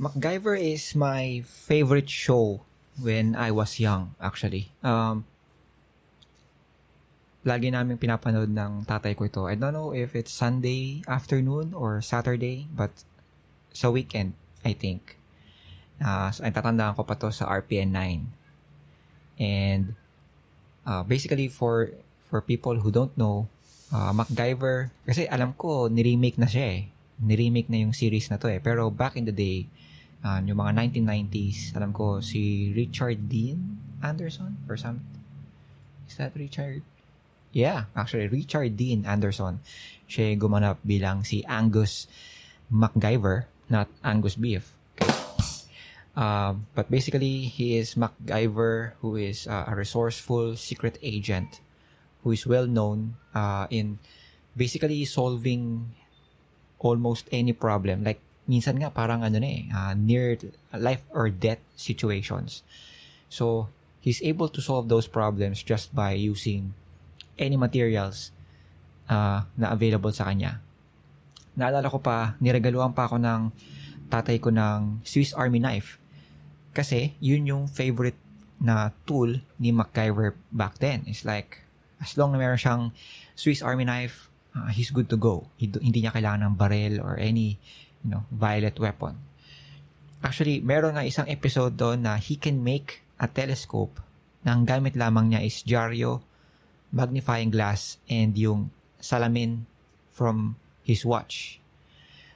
MacGyver is my favorite show when I was young, actually. Um, lagi namin pinapanood ng tatay ko ito. I don't know if it's Sunday afternoon or Saturday, but sa weekend, I think. Uh, so, ay tatandaan ko pa to sa RPN 9. And uh, basically for for people who don't know, uh, MacGyver, kasi alam ko, ni-remake na siya eh. Ni-remake na yung series na to eh. Pero back in the day, uh, yung mga 1990s, alam ko si Richard Dean Anderson or something. Is that Richard? Yeah, actually, Richard Dean Anderson. Siya gumanap bilang si Angus MacGyver, not Angus Beef. Uh, but basically, he is MacGyver, who is uh, a resourceful secret agent who is well known uh, in basically solving almost any problem. Like, minsan nga parang ano na eh, uh, near life or death situations. So, he's able to solve those problems just by using any materials uh, na available sa kanya. Naalala ko pa, niregaluhan pa ako ng tatay ko ng Swiss Army knife. Kasi, yun yung favorite na tool ni MacGyver back then. It's like, as long na meron siyang Swiss Army knife, uh, he's good to go. Hindi niya kailangan ng barrel or any you know, violet weapon. Actually, meron nga isang episode doon na he can make a telescope na ang gamit lamang niya is dyaryo, magnifying glass, and yung salamin from his watch.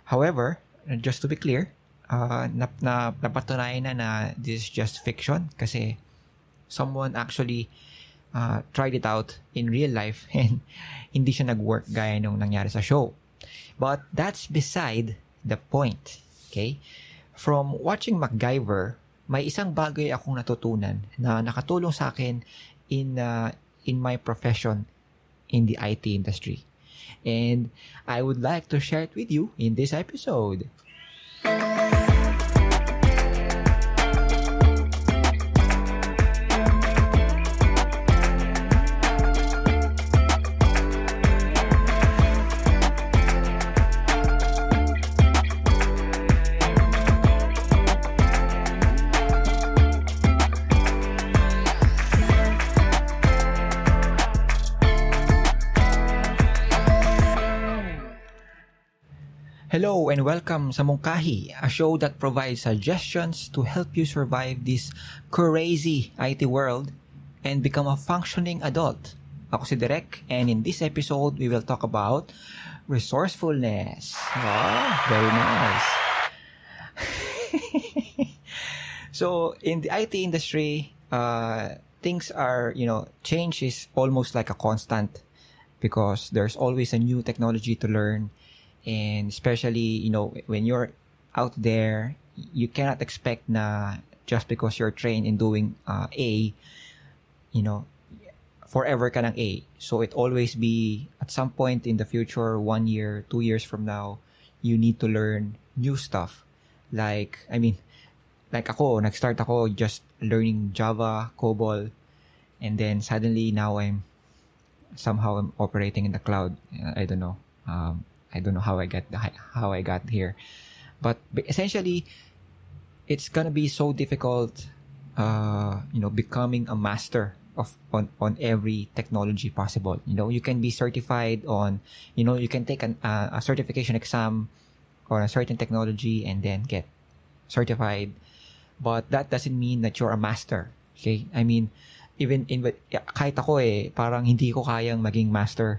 However, just to be clear, uh, na, na, napatunayan na na this is just fiction kasi someone actually uh, tried it out in real life and hindi siya nag-work gaya nung nangyari sa show. But that's beside the point. Okay? From watching MacGyver, may isang bagay akong natutunan na nakatulong sa akin in uh, in my profession in the IT industry. And I would like to share it with you in this episode. Hello and welcome sa Mungkahi, a show that provides suggestions to help you survive this crazy IT world and become a functioning adult. Ako si Derek and in this episode we will talk about resourcefulness. Wow, very nice. so in the IT industry, uh, things are, you know, change is almost like a constant because there's always a new technology to learn and especially you know when you're out there you cannot expect na just because you're trained in doing uh, A you know forever ka ng A. So it always be at some point in the future one year two years from now you need to learn new stuff. Like I mean like ako nag-start ako just learning Java COBOL and then suddenly now I'm somehow I'm operating in the cloud. I don't know. Um, I don't know how I got how I got here, but essentially, it's gonna be so difficult. Uh, you know, becoming a master of on on every technology possible. You know, you can be certified on. You know, you can take an, uh, a certification exam on a certain technology and then get certified, but that doesn't mean that you're a master. Okay, I mean, even in kahit ako eh, parang hindi ko kayang maging master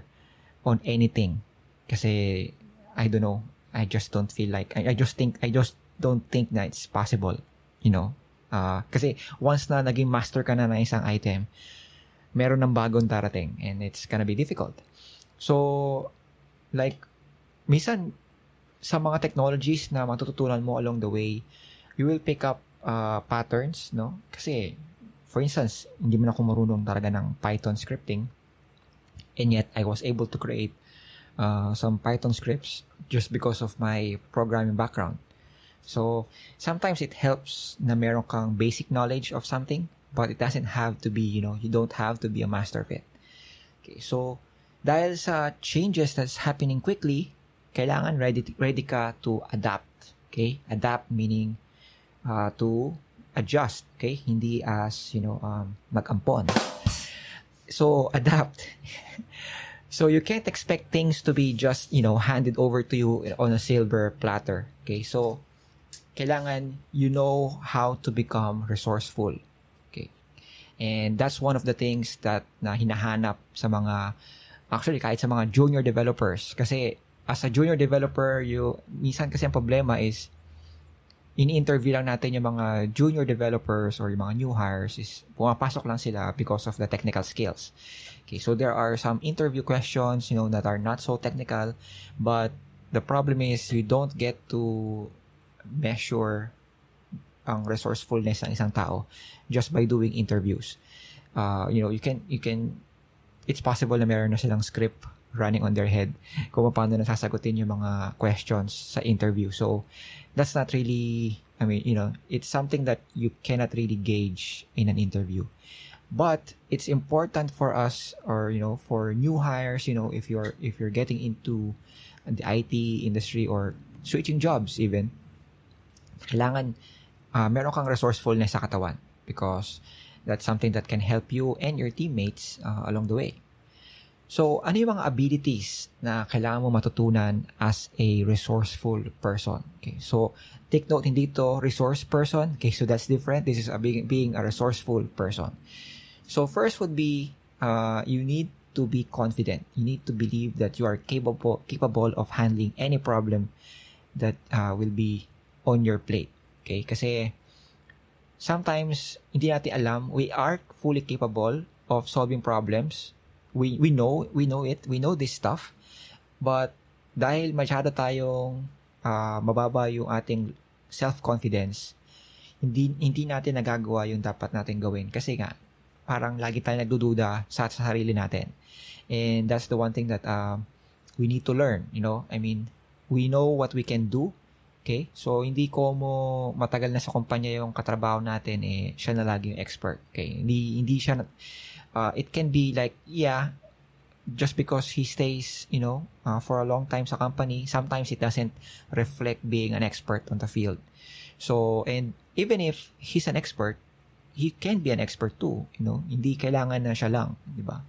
on anything kasi, I don't know, I just don't feel like, I, I just think, I just don't think that it's possible, you know? Uh, kasi once na naging master ka na ng isang item, meron ng bagong darating and it's gonna be difficult. So, like, minsan, sa mga technologies na matututunan mo along the way, you will pick up uh, patterns, no? Kasi, for instance, hindi mo na ako marunong talaga ng Python scripting, and yet I was able to create uh, some Python scripts just because of my programming background. So, sometimes it helps na meron kang basic knowledge of something, but it doesn't have to be, you know, you don't have to be a master of it. Okay, so, dahil sa changes that's happening quickly, kailangan ready, ready ka to adapt. Okay? Adapt meaning uh, to adjust, okay? Hindi as, you know, um, mag-ampon. So, adapt. So, you can't expect things to be just, you know, handed over to you on a silver platter, okay? So, kailangan you know how to become resourceful. Okay? And that's one of the things that na hinahanap sa mga actually kahit sa mga junior developers kasi as a junior developer, you minsan kasi ang problema is ini-interview lang natin yung mga junior developers or yung mga new hires is pumapasok lang sila because of the technical skills. Okay, so there are some interview questions, you know, that are not so technical, but the problem is you don't get to measure ang resourcefulness ng isang tao just by doing interviews. Uh, you know, you can you can it's possible na meron na silang script running on their head kung paano nasasagutin yung mga questions sa interview. So, that's not really, I mean, you know, it's something that you cannot really gauge in an interview. But it's important for us or, you know, for new hires, you know, if you're, if you're getting into the IT industry or switching jobs even, kailangan uh, meron kang resourcefulness sa katawan because that's something that can help you and your teammates uh, along the way. So, ano yung mga abilities na kailangan mo matutunan as a resourceful person? Okay, so take note, hindi to resource person. Okay, so that's different. This is a being, being a resourceful person. So, first would be uh, you need to be confident. You need to believe that you are capable capable of handling any problem that uh, will be on your plate. Okay, kasi sometimes hindi natin alam. We are fully capable of solving problems. We we know we know it. We know this stuff. But dahil masyado tayong uh, mababa yung ating self-confidence hindi hindi natin nagagawa yung dapat natin gawin. Kasi nga parang lagi tayong nagdududa sa, sa sarili natin. And that's the one thing that uh, we need to learn you know? I mean we know what we can do Okay? So, hindi ko mo matagal na sa kumpanya yung katrabaho natin, eh, siya na lagi yung expert. Okay? Hindi, hindi siya, uh, it can be like, yeah, just because he stays, you know, uh, for a long time sa company, sometimes it doesn't reflect being an expert on the field. So, and even if he's an expert, he can be an expert too, you know, hindi kailangan na siya lang, di ba?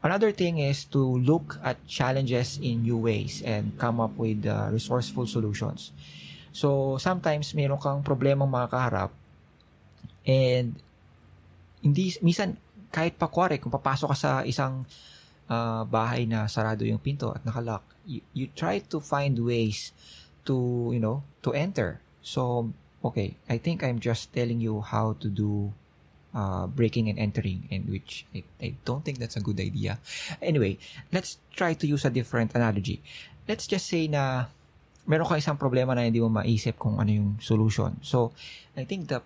Another thing is to look at challenges in new ways and come up with uh, resourceful solutions. So, sometimes meron kang problemang makakaharap and hindi, minsan, kahit pa kuwari, kung papasok ka sa isang uh, bahay na sarado yung pinto at nakalock, you, you try to find ways to, you know, to enter. So, okay, I think I'm just telling you how to do uh, breaking and entering and which I, I don't think that's a good idea. Anyway, let's try to use a different analogy. Let's just say na meron ka isang problema na hindi mo maisip kung ano yung solution. So, I think the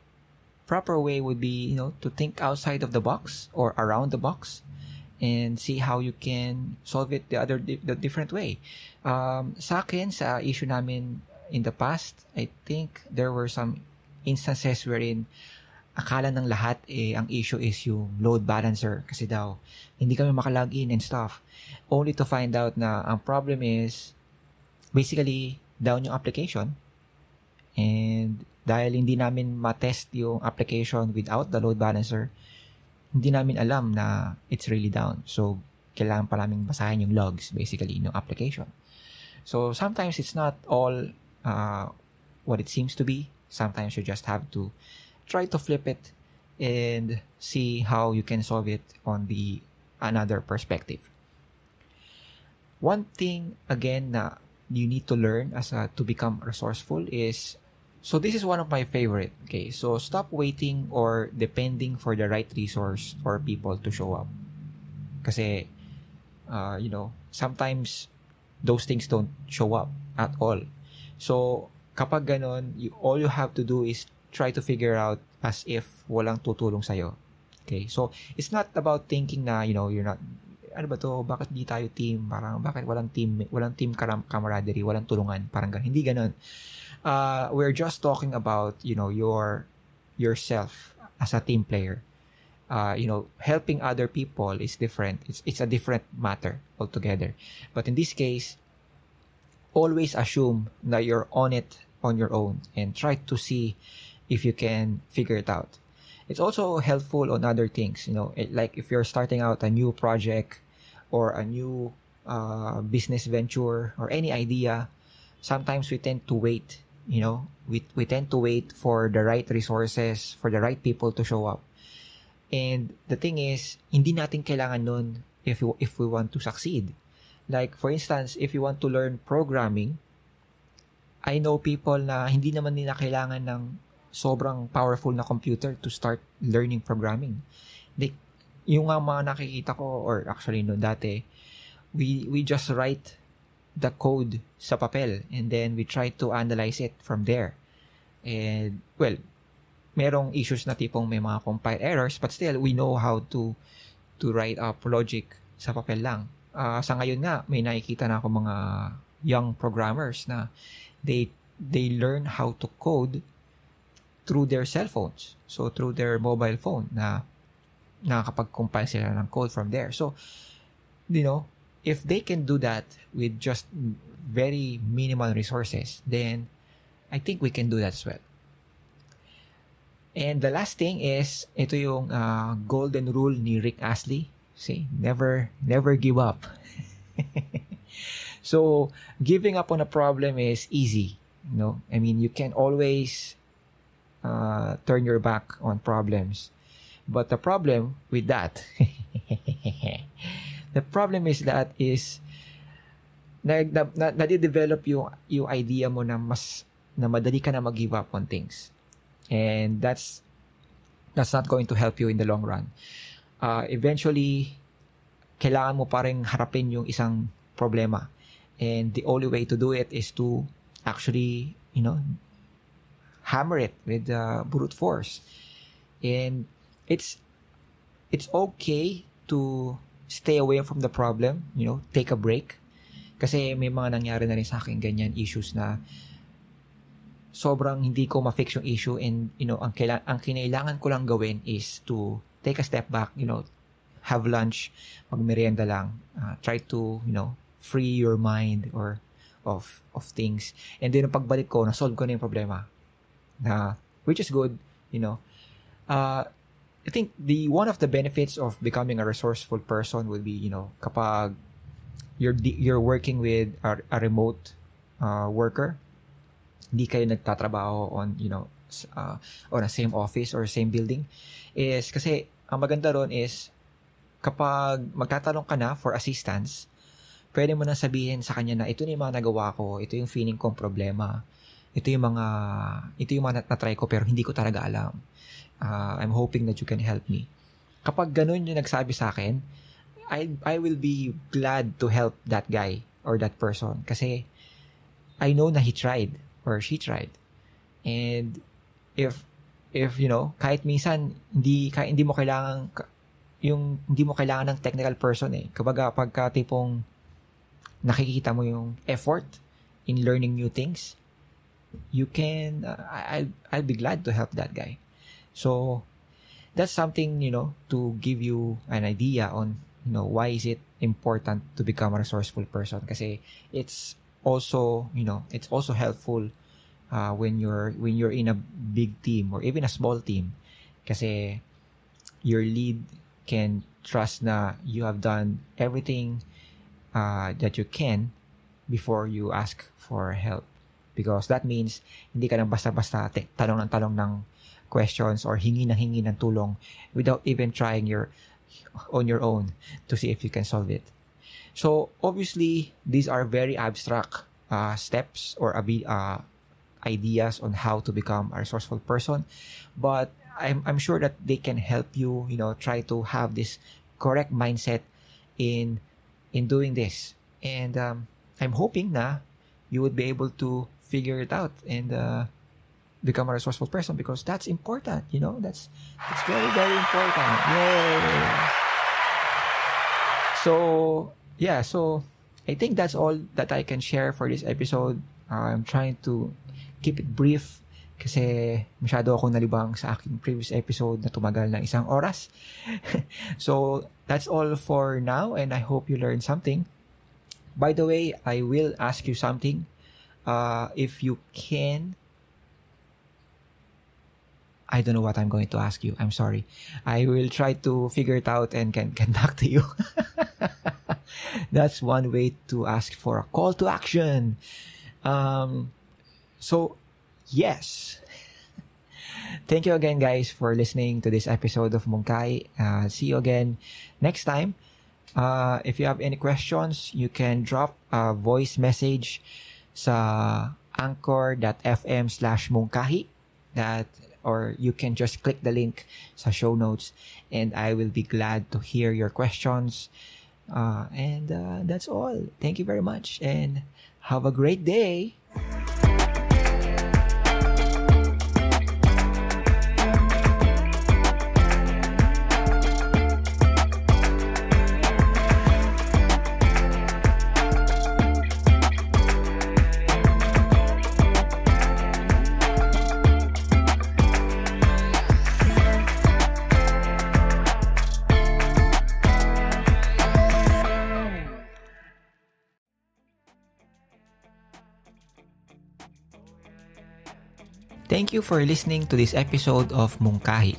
proper way would be, you know, to think outside of the box or around the box and see how you can solve it the other the different way. Um, sa akin, sa issue namin in the past, I think there were some instances wherein akala ng lahat eh ang issue is yung load balancer. Kasi daw hindi kami makalogin and stuff. Only to find out na ang problem is basically down yung application. And dahil hindi namin ma-test yung application without the load balancer hindi namin alam na it's really down. So kailangan pa namin basahin yung logs basically ng application. So sometimes it's not all uh, what it seems to be. Sometimes you just have to try to flip it and see how you can solve it on the another perspective. One thing again na you need to learn as a, to become resourceful is so this is one of my favorite. Okay, so stop waiting or depending for the right resource or people to show up. Kasi uh, you know, sometimes those things don't show up at all. So kapag ganon, you, all you have to do is try to figure out as if walang tutulong sa'yo. Okay? So, it's not about thinking na, you know, you're not, ano ba to, bakit di tayo team? Parang, bakit walang team, walang team camaraderie, walang tulungan? Parang ganun. Hindi ganun. Uh, we're just talking about, you know, your, yourself as a team player. Uh, you know, helping other people is different. It's, it's a different matter altogether. But in this case, always assume that you're on it on your own and try to see if you can figure it out. It's also helpful on other things, you know, like if you're starting out a new project or a new uh, business venture or any idea, sometimes we tend to wait, you know, we, we tend to wait for the right resources, for the right people to show up. And the thing is, hindi natin kailangan nun if we, if we want to succeed. Like, for instance, if you want to learn programming, I know people na hindi naman nila kailangan ng sobrang powerful na computer to start learning programming. Like, yung nga mga nakikita ko, or actually no, dati, we, we just write the code sa papel and then we try to analyze it from there. And, well, merong issues na tipong may mga compile errors but still, we know how to to write up logic sa papel lang. Uh, sa ngayon nga, may nakikita na ako mga young programmers na they they learn how to code through their cell phones. So, through their mobile phone na nakakapag-compile sila ng code from there. So, you know, if they can do that with just very minimal resources, then I think we can do that as well. And the last thing is, ito yung uh, golden rule ni Rick Astley. See, never, never give up. so, giving up on a problem is easy. You know, I mean, you can always uh, turn your back on problems. But the problem with that, the problem is that is na, na, na, na-develop yung, yung idea mo na mas na madali ka na mag-give up on things. And that's that's not going to help you in the long run. Uh, eventually, kailangan mo pa rin harapin yung isang problema. And the only way to do it is to actually, you know, hammer it with uh, brute force. And it's it's okay to stay away from the problem, you know, take a break. Kasi may mga nangyari na rin sa akin ganyan issues na sobrang hindi ko ma-fix yung issue and you know, ang kaila- ang kinailangan ko lang gawin is to take a step back, you know, have lunch, magmerienda lang, uh, try to, you know, free your mind or of of things. And then pagbalik ko, na-solve ko na yung problema na which is good, you know. Uh, I think the one of the benefits of becoming a resourceful person would be, you know, kapag you're you're working with a, a remote uh, worker, hindi kayo nagtatrabaho on, you know, uh, on a same office or same building, is kasi ang maganda ron is kapag magtatanong ka na for assistance, pwede mo na sabihin sa kanya na ito na yung mga nagawa ko, ito yung feeling kong problema, ito yung mga, ito yung mga na-try ko pero hindi ko talaga alam. Uh, I'm hoping that you can help me. Kapag ganun yung nagsabi sa akin, I, I will be glad to help that guy or that person kasi I know na he tried or she tried. And if if you know, kahit minsan hindi kahit hindi mo kailangan yung hindi mo kailangan ng technical person eh. Kapag pagka tipong nakikita mo yung effort in learning new things, you can uh, I'll I'll be glad to help that guy. So that's something, you know, to give you an idea on, you know, why is it important to become a resourceful person kasi it's also, you know, it's also helpful uh, when you're when you're in a big team or even a small team kasi your lead can trust na you have done everything uh, that you can before you ask for help. Because that means, hindi ka lang basta-basta tanong ng ng questions or hingi ng hingi ng tulong without even trying your on your own to see if you can solve it. So, obviously, these are very abstract uh, steps or uh, ideas on how to become a resourceful person. But I'm, I'm sure that they can help you, you know, try to have this correct mindset in in doing this. And um, I'm hoping na you would be able to figure it out and uh, become a resourceful person because that's important. You know, that's it's very very important. Yay! So yeah, so I think that's all that I can share for this episode. Uh, I'm trying to keep it brief kasi masyado akong nalibang sa aking previous episode na tumagal ng isang oras. so, that's all for now and I hope you learned something. By the way, I will ask you something uh, if you can, I don't know what I'm going to ask you. I'm sorry. I will try to figure it out and can get back to you. That's one way to ask for a call to action. Um, so, yes. Thank you again, guys, for listening to this episode of Mungkai. Uh, see you again next time. Uh, if you have any questions, you can drop a voice message sa anchor.fm slash mungkahi that or you can just click the link sa show notes and I will be glad to hear your questions. Uh, and uh, that's all. Thank you very much and have a great day. You for listening to this episode of Mungkahi.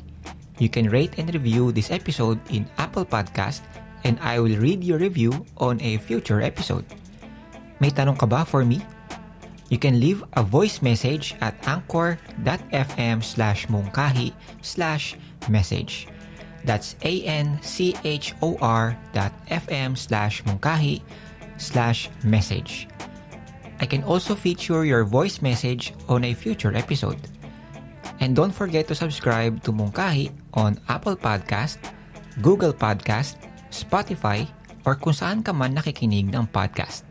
You can rate and review this episode in Apple Podcast and I will read your review on a future episode. May tanong ka ba for me? You can leave a voice message at anchor.fm slash mungkahi slash message. That's A-N-C-H-O-R dot F-M slash mungkahi slash message. I can also feature your voice message on a future episode. And don't forget to subscribe to Mungkahi on Apple Podcast, Google Podcast, Spotify, or kung saan ka man nakikinig ng podcast.